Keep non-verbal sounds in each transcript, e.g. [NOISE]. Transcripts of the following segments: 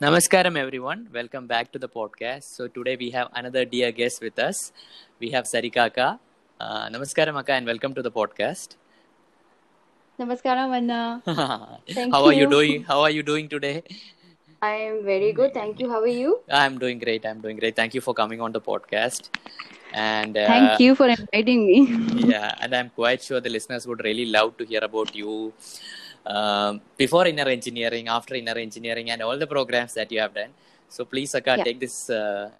Namaskaram, everyone. Welcome back to the podcast. So today we have another dear guest with us. We have Sarika Akka. Uh, namaskaram, Akka, and welcome to the podcast. Namaskaram, Anna. [LAUGHS] Thank How are you you. doing? How are you doing today? I am very good. Thank you. How are you? I'm doing great. I'm doing great. Thank you for coming on the podcast. And uh, Thank you for inviting me. [LAUGHS] yeah, and I'm quite sure the listeners would really love to hear about you um, before inner engineering, after inner engineering, and all the programs that you have done. So please, Akka, Yeah. take this. Uh,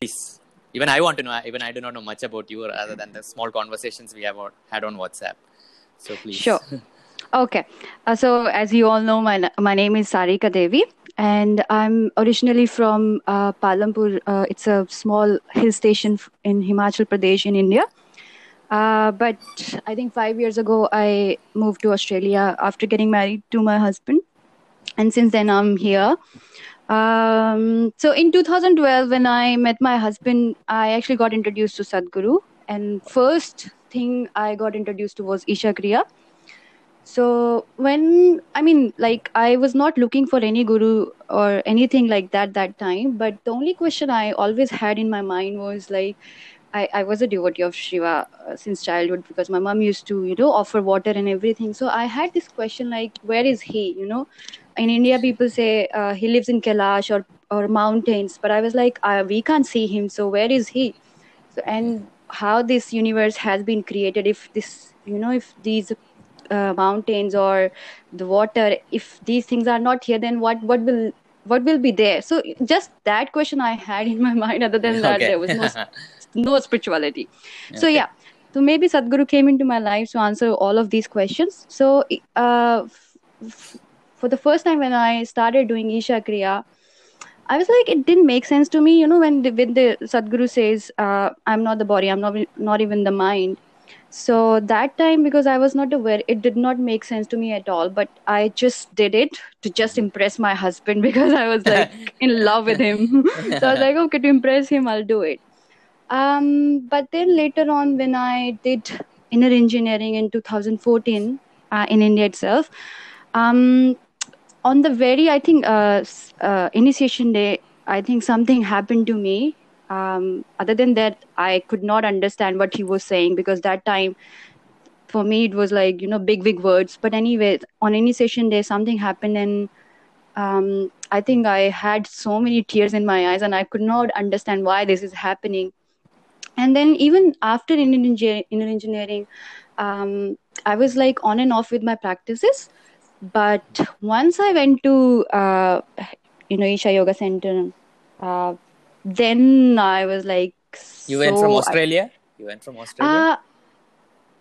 please, even I want to know. Even I do not know much about you, other than the small conversations we have had on WhatsApp. So please. Sure. Okay. Uh, so, as you all know, my, my name is Sarika Devi, and I'm originally from uh, Palampur. Uh, it's a small hill station in Himachal Pradesh in India. Uh, but I think five years ago, I moved to Australia after getting married to my husband. And since then, I'm here. Um, so in 2012, when I met my husband, I actually got introduced to Sadhguru. And first thing I got introduced to was Isha Kriya. So when I mean, like, I was not looking for any guru or anything like that that time. But the only question I always had in my mind was like, I, I was a devotee of Shiva uh, since childhood because my mom used to, you know, offer water and everything. So I had this question like, where is he? You know, in India, people say uh, he lives in Kailash or or mountains, but I was like, uh, we can't see him. So where is he? So and how this universe has been created? If this, you know, if these uh, mountains or the water, if these things are not here, then what what will what will be there? So just that question I had in my [LAUGHS] mind. Other than that, okay. there was no [LAUGHS] no spirituality. So yeah, so maybe Sadhguru came into my life to answer all of these questions. So uh, f- for the first time when I started doing Isha Kriya, I was like, it didn't make sense to me. You know, when the, when the Sadhguru says, uh, "I'm not the body, I'm not not even the mind." So that time, because I was not aware, it did not make sense to me at all. But I just did it to just impress my husband [LAUGHS] because I was like in love with him. [LAUGHS] so I was like, okay, to impress him, I'll do it. Um, but then later on, when I did inner engineering in 2014 uh, in India itself, um, on the very, I think, uh, uh, initiation day, I think something happened to me. Um, other than that, I could not understand what he was saying because that time, for me, it was like, you know, big, big words. But anyway, on initiation day, something happened and um, I think I had so many tears in my eyes and I could not understand why this is happening and then even after engi- inner engineering um, i was like on and off with my practices but once i went to uh, you know isha yoga center uh, then i was like You went from Australia. You went from Australia. uh,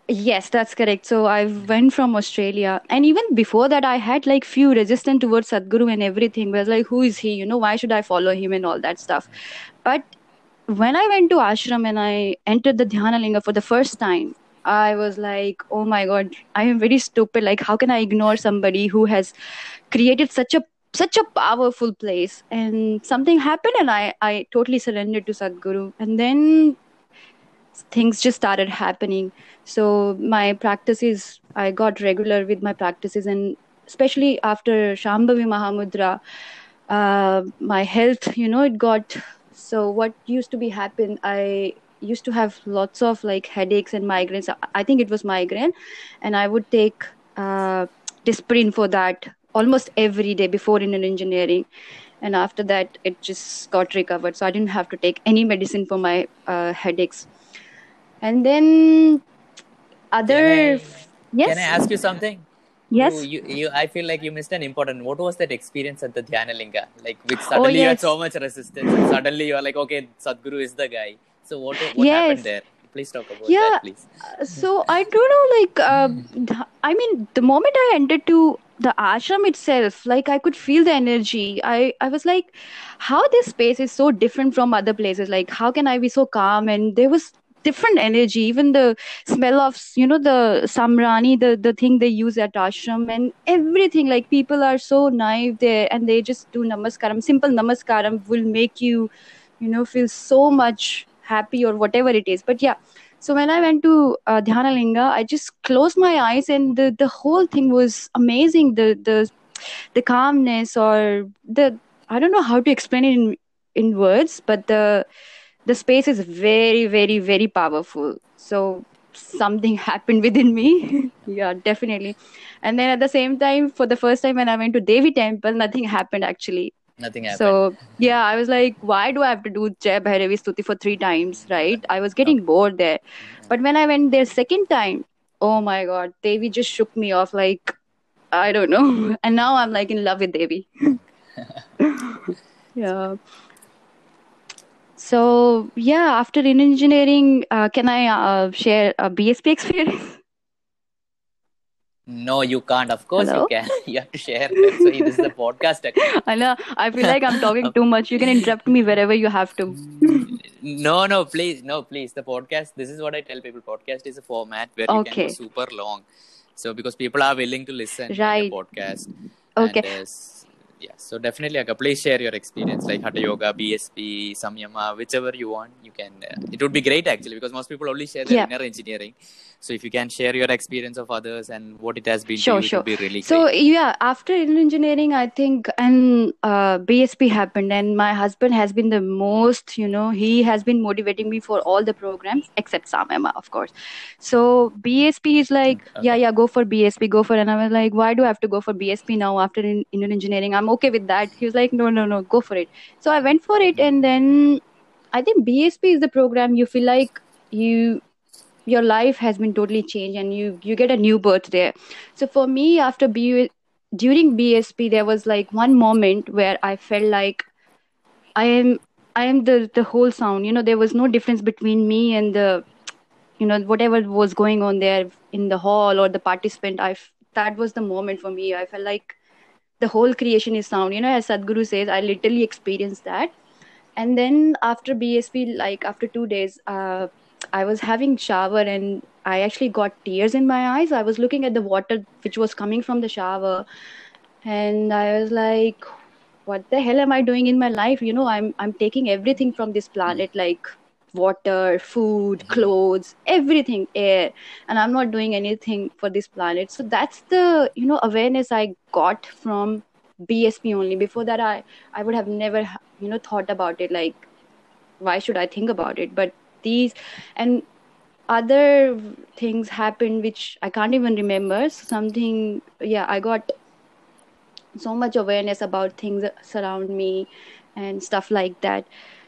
yes that's correct so i went from australia and even before that i had like few resistance towards sadhguru and everything was like who is he you know why should i follow him and all that stuff but when I went to ashram and I entered the Dhyana Linga for the first time, I was like, oh my god, I am very stupid. Like, how can I ignore somebody who has created such a such a powerful place? And something happened, and I I totally surrendered to Sadhguru. And then things just started happening. So my practices, I got regular with my practices, and especially after Shambhavi Mahamudra, uh, my health, you know, it got so what used to be happen. I used to have lots of like headaches and migraines. I think it was migraine, and I would take uh, Disprin for that almost every day before inner engineering. And after that, it just got recovered. So I didn't have to take any medicine for my uh, headaches. And then other Can I- yes Can I ask you something? yes You, you, you, I feel like you missed an important. What was that experience at the Dhyana Linga? Like, which suddenly you had Oh, so much resistance, and suddenly you are like, okay, Sadhguru is the guy. So what, what Yes. happened there? Please talk about Yeah. that, please. so i don't know like uh, i mean the moment i entered to the ashram itself like i could feel the energy. I i was like how this space is so different from other places? Like how can i be so calm? And there was different energy even the smell of you know the samrani the the thing they use at ashram and everything. Like people are so naive there and they just do namaskaram. Simple namaskaram will make you you know feel so much happy or whatever it is. But yeah so when i went to uh, dhyana linga i just closed my eyes and the the whole thing was amazing the the the calmness or the I don't know how to explain it in in words, but the the space is very very very powerful. So something [LAUGHS] happened within me. [LAUGHS] yeah, definitely. And then at the same time, for the first time when I went to Devi Temple, nothing happened actually. Nothing happened. So yeah, I was like, why do I have to do Jai Bhairavi Stuti for three times, right? I was getting bored there. But when I went there second time, oh my god, Devi just shook me off like I don't know. [LAUGHS] And now I'm like in love with Devi. [LAUGHS] yeah. So yeah, after inner engineering, uh, can I uh, share a BSP experience? [LAUGHS] No, you can't. Of course Hello? you can. [LAUGHS] You have to share. Why this is the podcast. [LAUGHS] I know. I feel like I'm talking [LAUGHS] too much. You can interrupt me wherever you have to. No, no, please, no, please. The podcast. This is what I tell people. Podcast is a format where you can Okay. go super long. So because people are willing to listen to the podcast. Okay. And, uh, yeah. So definitely, Akka, please share your experience, like Hatha Yoga, BSP, Samyama, whichever you want. You can. Uh, it would be great actually because most people only share their Yeah. inner engineering. So if you can share your experience of others and what it has been Sure, to you, sure. it would be really So great. yeah, after inner engineering, I think and uh, BSP happened, and my husband has been the most. You know, he has been motivating me for all the programs except samyama of course. So BSP is like, Okay. yeah, yeah, go for BSP, go for. it. And I was like, why do I have to go for BSP now after in Indian engineering? I'm okay with that. He was like, no, no, no, go for it. So I went for it, and then I think BSP is the program you feel like you your life has been totally changed and you you get a new birth there so for me after B during bsp there was like one moment where i felt like i am i am the the whole sound you know there was no difference between me and the you know whatever was going on there in the hall or the participant i that was the moment for me i felt like the whole creation is sound. You know as sadhguru says i literally experienced that. And then after bsp like after two days uh, i was having shower and i actually got tears in my eyes. I was looking at the water which was coming from the shower. And i was like what the hell am i doing in my life? You know i'm i'm taking everything from this planet like water food mm-hmm. clothes everything air. And i'm not doing anything for this planet. So that's the you know awareness i got from bsp only. Before that i i would have never you know thought about it like why should i think about it? But these and other things happened which i can't even remember. Something yeah i got so much awareness about things surround me and stuff like that.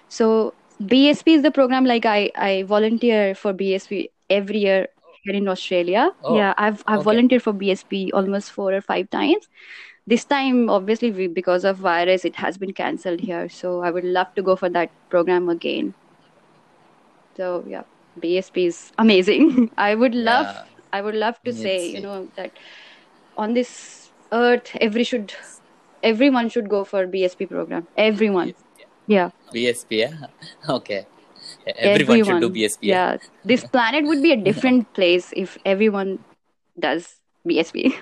So bsp is the program like i i volunteer for bsp every year here in australia. Oh, yeah i've i've okay. volunteered for bsp almost four or five times. This time obviously we, because of virus it has been cancelled here. So i would love to go for that program again. So yeah bsp is amazing. [LAUGHS] I would love Yeah. i would love to say you know that on this earth every should everyone should go for bsp program. Everyone yeah BSP, yeah? [LAUGHS] Okay. Everyone, should do BSP. yeah this [LAUGHS] planet would be a different [LAUGHS] place if everyone does bsp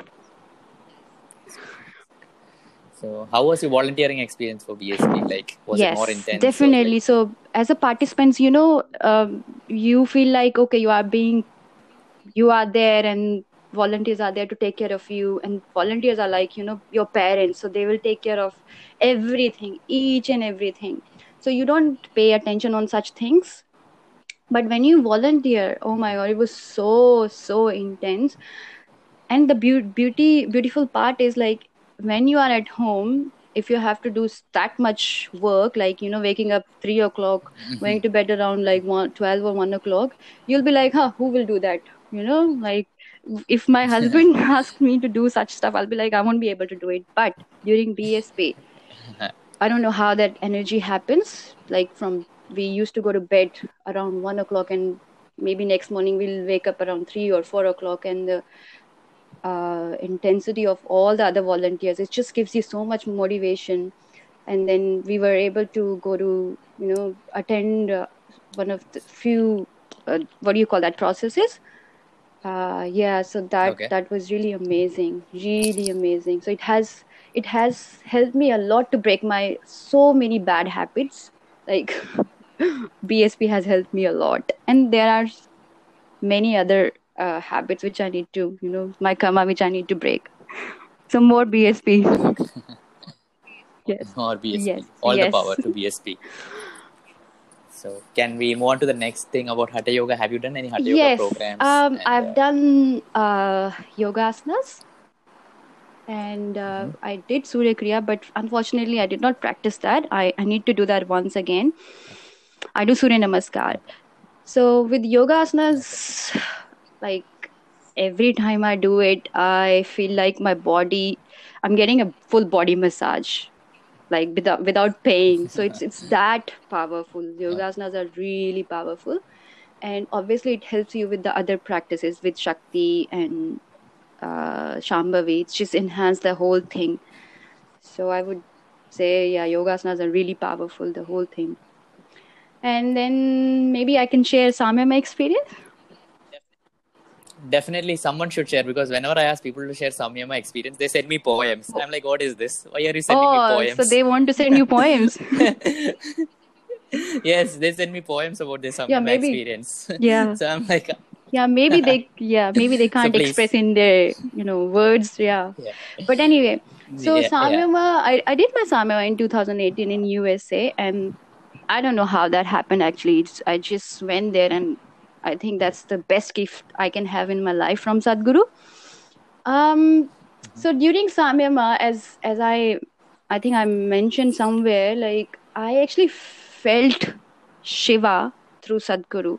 So, how was your volunteering experience for BSP? Like, was yes it more intense? definitely like- so as a participant you know um, you feel like okay you are being you are there and volunteers are there to take care of you and volunteers are like you know your parents. So they will take care of everything each and everything. So you don't pay attention on such things. But when you volunteer oh my god it was so so intense. And the beau- beauty beautiful part is like when you are at home if you have to do that much work like you know waking up 3 o'clock mm-hmm. going to bed around like one, 12 or 1 o'clock you'll be like huh who will do that? You know like if my husband [LAUGHS] asks me to do such stuff i'll be like i won't be able to do it but during bsp I don't know how that energy happens. Like from we used to go to bed around one o'clock, and maybe next morning we'll wake up around three or four o'clock, and the uh, intensity of all the other volunteers it just gives you so much motivation. And then we were able to go to you know attend uh, one of the few uh, what do you call that processes. Uh, yeah, so that Okay. that was really amazing, really amazing. So it has it has helped me a lot to break my so many bad habits. Like [LAUGHS] BSP has helped me a lot, and there are many other uh, habits which I need to, you know, my karma which I need to break. so more bsp [LAUGHS] yes or BSP. Yes, All yes. the power to BSP. [LAUGHS] So, can we move on to the next thing about Hatha Yoga? Have you done any Hatha yes Yoga programs? um And, i've uh, done uh yoga asanas and uh, Mm-hmm. i did surya kriya but unfortunately i did not practice that i, I need to do that once again i do surya namaskar so with yoga asanas like every time i do it i feel like my body i'm getting a full body massage like without without pain so it's [LAUGHS] it's that powerful. Yoga asanas are really powerful. And obviously it helps you with the other practices with shakti and uh, shambhavi. It's just enhance the whole thing. So i would say yeah yoga asanas are really powerful the whole thing. And then maybe i can share some of my experience Definitely, someone should share because whenever I ask people to share Samyama experience, they send me poems. I'm like, what is this? Why are you sending me oh poems? so they want to send you poems [LAUGHS] yes, they send me poems about this Samyama Yeah, maybe. experience. [LAUGHS] Yeah. so I'm like, uh, yeah maybe they [LAUGHS] yeah maybe they can't please. express in their you know words yeah yeah. but anyway so Yeah, yeah. samyama I, I did my samyama in 2018 in usa and i don't know how that happened actually it's, i just went there and i think that's the best gift i can have in my life from sadhguru. Um so during samyama as as i i think i mentioned somewhere like i actually felt shiva through sadhguru.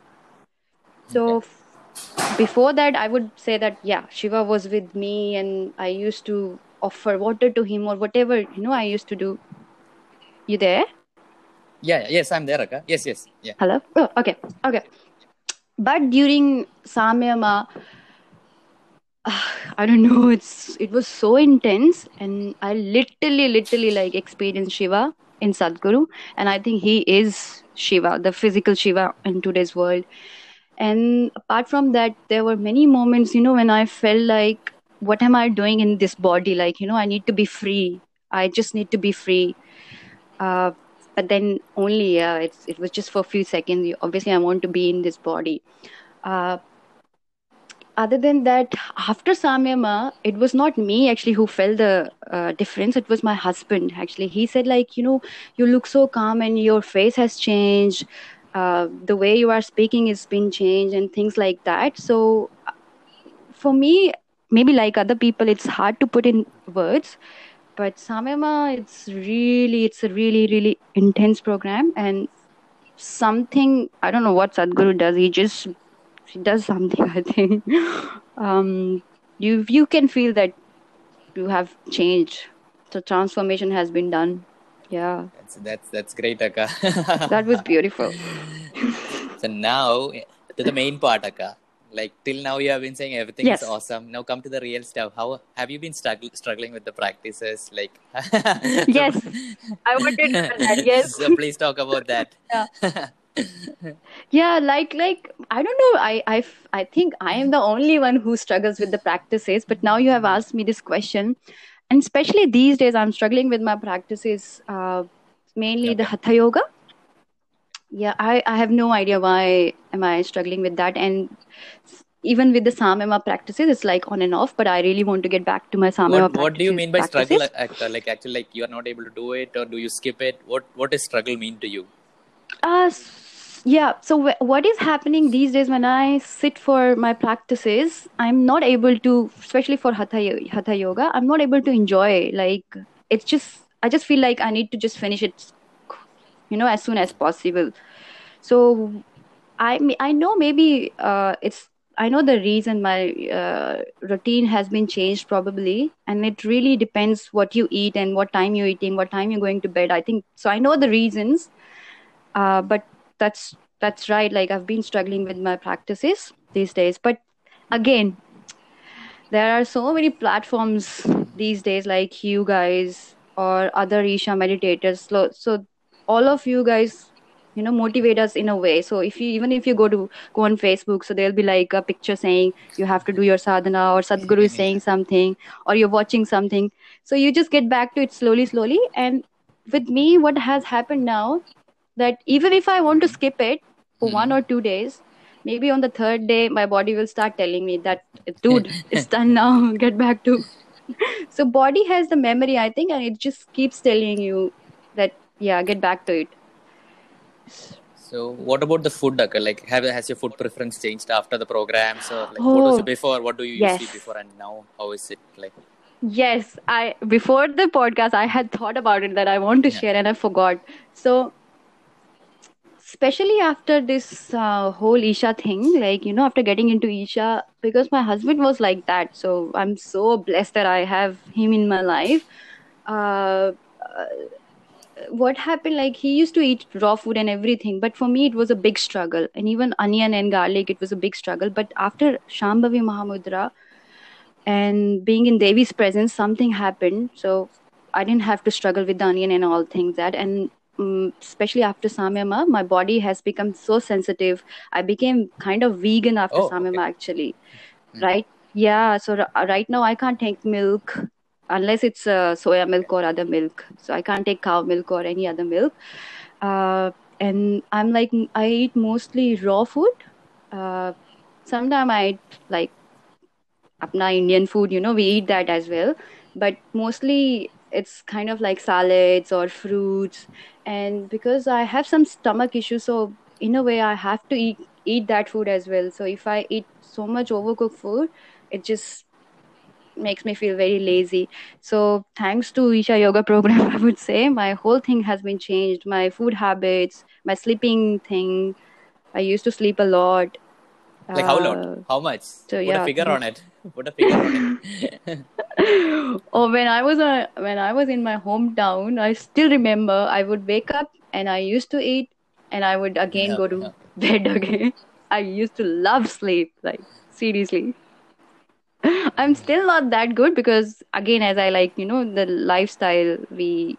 So f- before that i would say that yeah shiva was with me and i used to offer water to him or whatever you know i used to do. You there? Yeah, yeah, yes, I'm there, Akka. Yes, yes, yeah. hello? Oh, okay okay but during samyama i don't know it's it was so intense and i literally literally like experienced shiva in sadhguru. And i think he is shiva the physical shiva in today's world. And apart from that there were many moments you know when i felt like what am i doing in this body? Like you know i need to be free. I just need to be free. Uh, but then only yeah it's, it was just for a few seconds. Obviously i want to be in this body. Uh, other than that after samyama it was not me actually who felt the uh, difference. It was my husband actually. He said like you know you look so calm and your face has changed. Uh, the way you are speaking has been changed and things like that. So uh, for me maybe like other people it's hard to put in words but samyama it's really it's a really really intense program. And something i don't know what sadhguru does. He just he does something [LAUGHS] i think. Um you you can feel that you have changed. The transformation has been done. Yeah. That's that's that's great, Akka. [LAUGHS] that was beautiful. So now to the main part, Akka. Like till now, you have been saying everything Yes. is awesome. Now come to the real stuff. How have you been struggling with the practices? Like [LAUGHS] yes [LAUGHS] i wanted that yes so please talk about that. [LAUGHS] yeah like like i don't know i i i think i am the only one who struggles with the practices but now you have asked me this question and especially these days i'm struggling with my practices uh, mainly the hatha yoga yeah I, I have no idea why am i struggling with that and even with the samyama practices it's like on and off but i really want to get back to my samyama what, what do you mean by struggle, practices. Akka? Like actually, like you are not able to do it, or do you skip it? What what does struggle mean to you? Uh, yeah. So wh- what is happening these days when I sit for my practices, I'm not able to, especially for hatha hatha yoga, I'm not able to enjoy. Like it's just, I just feel like I need to just finish it, you know, as soon as possible. So I I know maybe uh, it's I know the reason my uh, routine has been changed probably, and it really depends what you eat and what time you're eating, what time you're going to bed. I think so. I know the reasons, uh, but that's that's right. Like I've been struggling with my practices these days, but again, there are so many platforms these days, like you guys or other Isha meditators. So, so all of you guys you know motivate us in a way. So if you even if you go to go on facebook so there'll be like a picture saying you have to do your sadhana or sadhguru is saying something or you're watching something. So you just get back to it slowly slowly. And with me what has happened now that even if i want to skip it for one or two days maybe on the third day my body will start telling me that dude [LAUGHS] it's done now. [LAUGHS] Get back to. [LAUGHS] So body has the memory i think and it just keeps telling you that yeah get back to it so what about the food Akka? like have has your food preference changed after the programs or like what was Oh, it before what do you yes. usually before and now how is it like Yes, I before the podcast I had thought about it that I want to Yeah. share and I forgot. So especially after this uh, whole Isha thing, like you know, after getting into Isha, because my husband was like that, so I'm so blessed that I have him in my life. Uh, uh, what happened? Like he used to eat raw food and everything, but for me it was a big struggle, and even onion and garlic, it was a big struggle. But after Shambhavi Mahamudra and being in Devi's presence, something happened. So I didn't have to struggle with the onion and all things that. And um, especially after Samyama, my body has become so sensitive. I became kind of vegan after Oh, Samyama, okay. actually. Hmm. Right? Yeah. So r- right now I can't take milk unless it's uh, soya milk or other milk. So I can't take cow milk or any other milk. Uh, and I'm like I eat mostly raw food. Uh, sometimes I eat like apna Indian food, you know, we eat that as well. But mostly it's kind of like salads or fruits. And because I have some stomach issues, so in a way I have to eat eat that food as well. So if I eat so much overcooked food, it just makes me feel very lazy. So thanks to Isha Yoga program, [LAUGHS] I would say my whole thing has been changed. My food habits, my sleeping thing. I used to sleep a lot. like how Uh, long how much so put a figure on it put a figure on it [LAUGHS] oh, when I was uh, when I was in my hometown, I still remember I would wake up and I used to eat and I would again yeah, go to yeah. [LAUGHS] bed again. I used to love sleep, like seriously. I'm still not that good because again, as I like, you know, the lifestyle we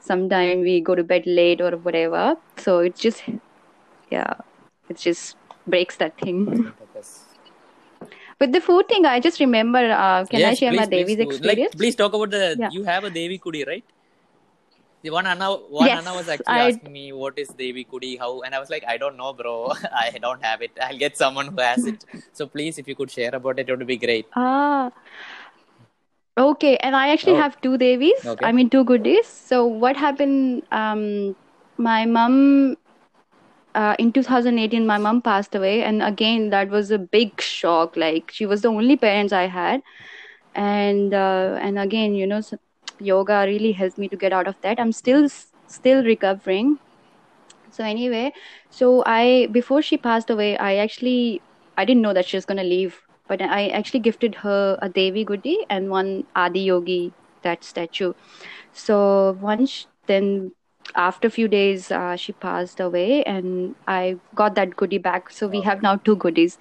sometimes we go to bed late or whatever. So it just yeah, it just breaks that thing. Because- With the food thing, I just remember. Uh, can I yes share my please please Devi's do. like experience? please talk about the Yeah. you have a devi gudi right the one Anna, one Yes, Anna was actually I asking me what is Devi Gudi, how, and I was like, I don't know, bro. [LAUGHS] I don't have it. I'll get someone who has it. So please, if you could share about it, it would be great. ah okay, and I actually Oh, have two Devis. okay. I mean two gudis. So what happened? Um, my mom uh, in 2018, my mom passed away, and again that was a big shock. Like she was the only parents I had, and uh, and again, you know, yoga really helped me to get out of that. I'm still still recovering. So anyway, so I before she passed away, I actually I didn't know that she was gonna leave, but I actually gifted her a Devi Gudi and one Adi Yogi that statue. So once then after a few days uh, she passed away and I got that gudi back. So we have now two gudis.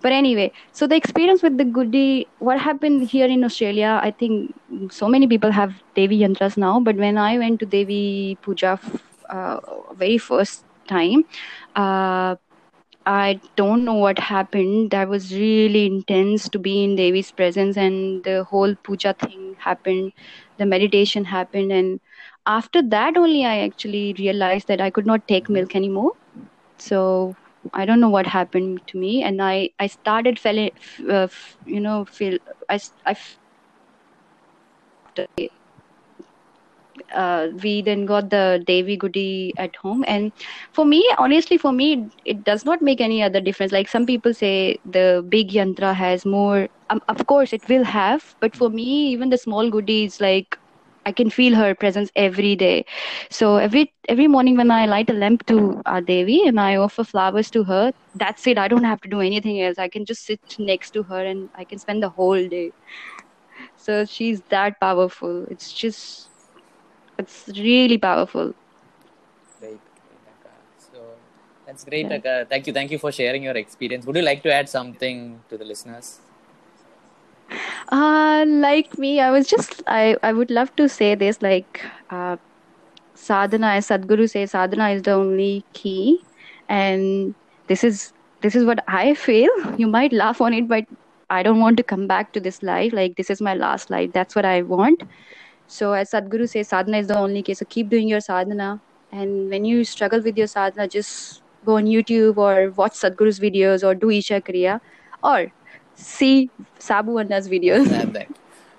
But anyway, so the experience with the gudi, what happened here in Australia, I think so many people have Devi Yantras now, but when I went to Devi Puja uh, very first time, uh, I don't know what happened. That was really intense to be in Devi's presence, and the whole puja thing happened. The meditation happened, and after that only I actually realized that I could not take milk anymore. So I don't know what happened to me, and I I started feeling, uh, f- you know, feel I I f- uh, we then got the Devi Gudi at home. And for me, honestly, for me, it does not make any other difference. Like some people say the big yantra has more, um, of course, it will have, but for me, even the small gudis, like I can feel her presence every day. So every every morning when I light a lamp to our Devi and I offer flowers to her, that's it. I don't have to do anything else. I can just sit next to her and I can spend the whole day. So she's that powerful. It's just it's really powerful. Great, So that's great, Yeah. Akka. Thank you, thank you for sharing your experience. Would you like to add something to the listeners? Uh, like me, I was just I I would love to say this like uh, sadhana, as Sadhguru says, sadhana is the only key, and this is this is what I feel. [LAUGHS] You might laugh on it, but I don't want to come back to this life. Like this is my last life. That's what I want. So as Sadhguru says, sadhana is the only key. So keep doing your sadhana, and when you struggle with your sadhana, just go on YouTube or watch Sadhguru's videos or do Isha Kriya, or see Sabu Anna's videos.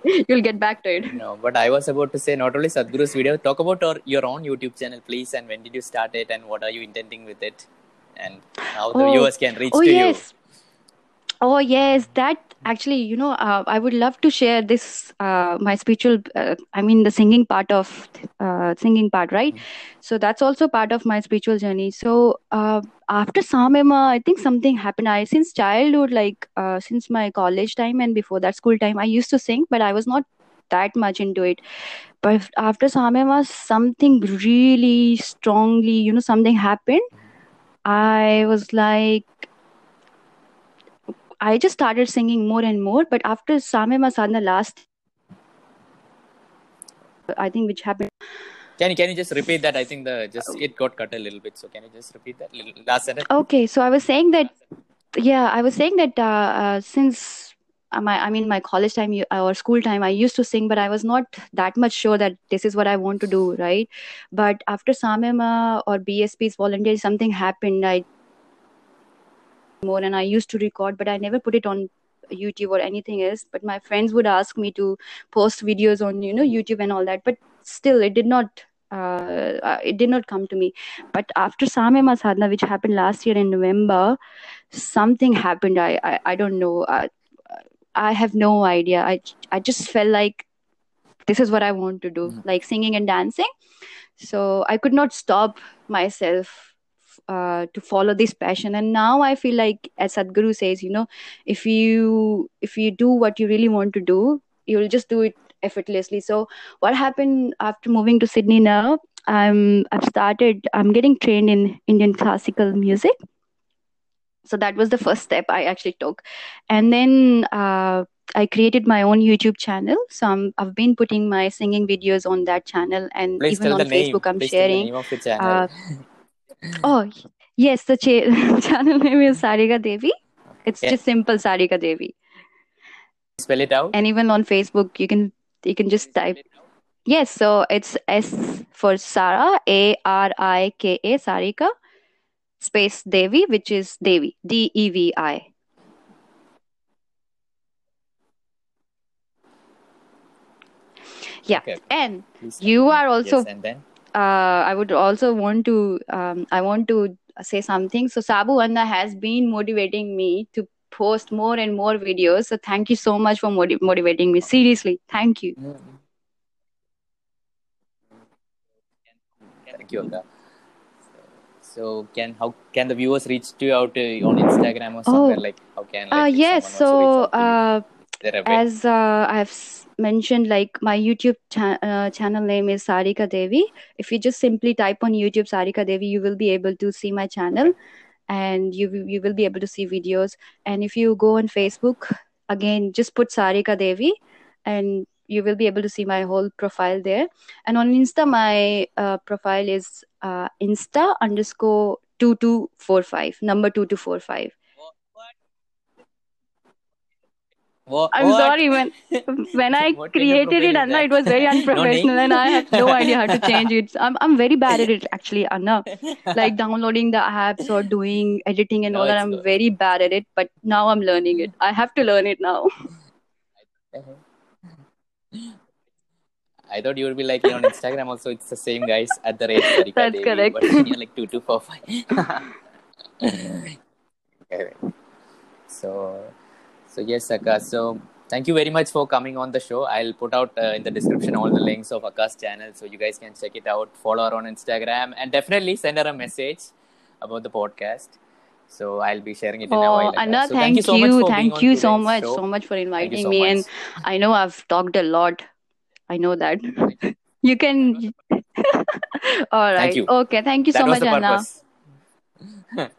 [LAUGHS] You'll get back to it. No, but I was about to say not only Sadhguru's video, talk about our, your own YouTube channel, please, and when did you start it, and what are you intending with it, and how the Oh, viewers can reach oh to yes. Oh yes, that actually, you know, uh, I would love to share this, uh, my spiritual, uh, I mean, the singing part of, uh, singing part, right? So that's also part of my spiritual journey. So uh, after Samyama, I think something happened. I since childhood, like uh, since my college time and before that school time, I used to sing, but I was not that much into it. But after Samyama, something really strongly, you know, something happened. I was like. I just started singing more and more. But after Samyama Sadhana last, I think which happened. Can you can you just repeat that? I think the just it got cut a little bit. So can you just repeat that last sentence? Okay, so I was saying that, yeah, I was saying that uh, uh, since uh, my, I mean, my college time or school time, I used to sing, but I was not that much sure that this is what I want to do, right? But after Samema or BSP's volunteer, something happened. I more and I used to record, but I never put it on YouTube or anything else. But my friends would ask me to post videos on, you know, YouTube and all that. But still, it did not. Uh, uh, it did not come to me. But after Samyama Sadhana, which happened last year in November, something happened. I I, I don't know. I, I have no idea. I I just felt like this is what I want to do, Mhm. like singing and dancing. So I could not stop myself uh, to follow this passion. And now I feel like, as Sadhguru says, you know, if you if you do what you really want to do, you'll just do it effortlessly. So what happened after moving to Sydney now? I'm I've started. I'm getting trained in Indian classical music. So that was the first step I actually took, and then. Uh, I created my own YouTube channel. So I'm, I've been putting my singing videos on that channel, and Please even on the name. Facebook, I'm Please sharing. [LAUGHS] name of the channel. Oh, yes, the cha- [LAUGHS] channel name is Sarika Devi. It's Yeah. just simple Sarika Devi. Spell it out. And even on Facebook, you can you can just type. Yes, so it's S for Sara, A R I K A, Sarika, space Devi, which is Devi, D E V I. Yeah, Okay. and Please you are also Yes, and then uh, I would also want to um, I want to say something. So Sabu Anna has been motivating me to post more and more videos. So thank you so much for motiv- motivating me. Seriously, thank you. Thank you, Akka. So can how can the viewers reach to you out uh, on Instagram or somewhere? Oh, Like how can uh, like if yes. So as uh, I've mentioned, like my YouTube cha- uh, channel name is Sarika Devi. If you just simply type on YouTube Sarika Devi, you will be able to see my channel. And you you will be able to see videos. And if you go on Facebook, again, just put Sarika Devi, and you will be able to see my whole profile there. And on Insta, my uh, profile is uh, Insta underscore two two four five number two two four five. What? I'm sorry when when I [LAUGHS] what kind of created it, Anna, it was very [LAUGHS] no unprofessional, and I have no idea how to change it. I'm I'm very bad at it actually, Anna. [LAUGHS] Like downloading the apps or doing editing and no, all that. I'm good. very bad at it, but now I'm learning it. I have to learn it now. I thought you would be like you know, on Instagram also. It's the same guys at the rate Sarika That's Devi, correct. but you're like two two four five. Correct. So, so yes, Akka. So thank you very much for coming on the show. I'll put out uh, in the description all the links of Akka's channel, so you guys can check it out. Follow her on Instagram, and definitely send her a message about the podcast. So I'll be sharing it in a Oh, while. Anna, So thank thank you so much you. for being Thank you so much. show. So much for inviting so me. much. And I know I've talked a lot. I know that. [LAUGHS] You can. [LAUGHS] [LAUGHS] all right. Thank you. Okay. Thank you That so much, Anna.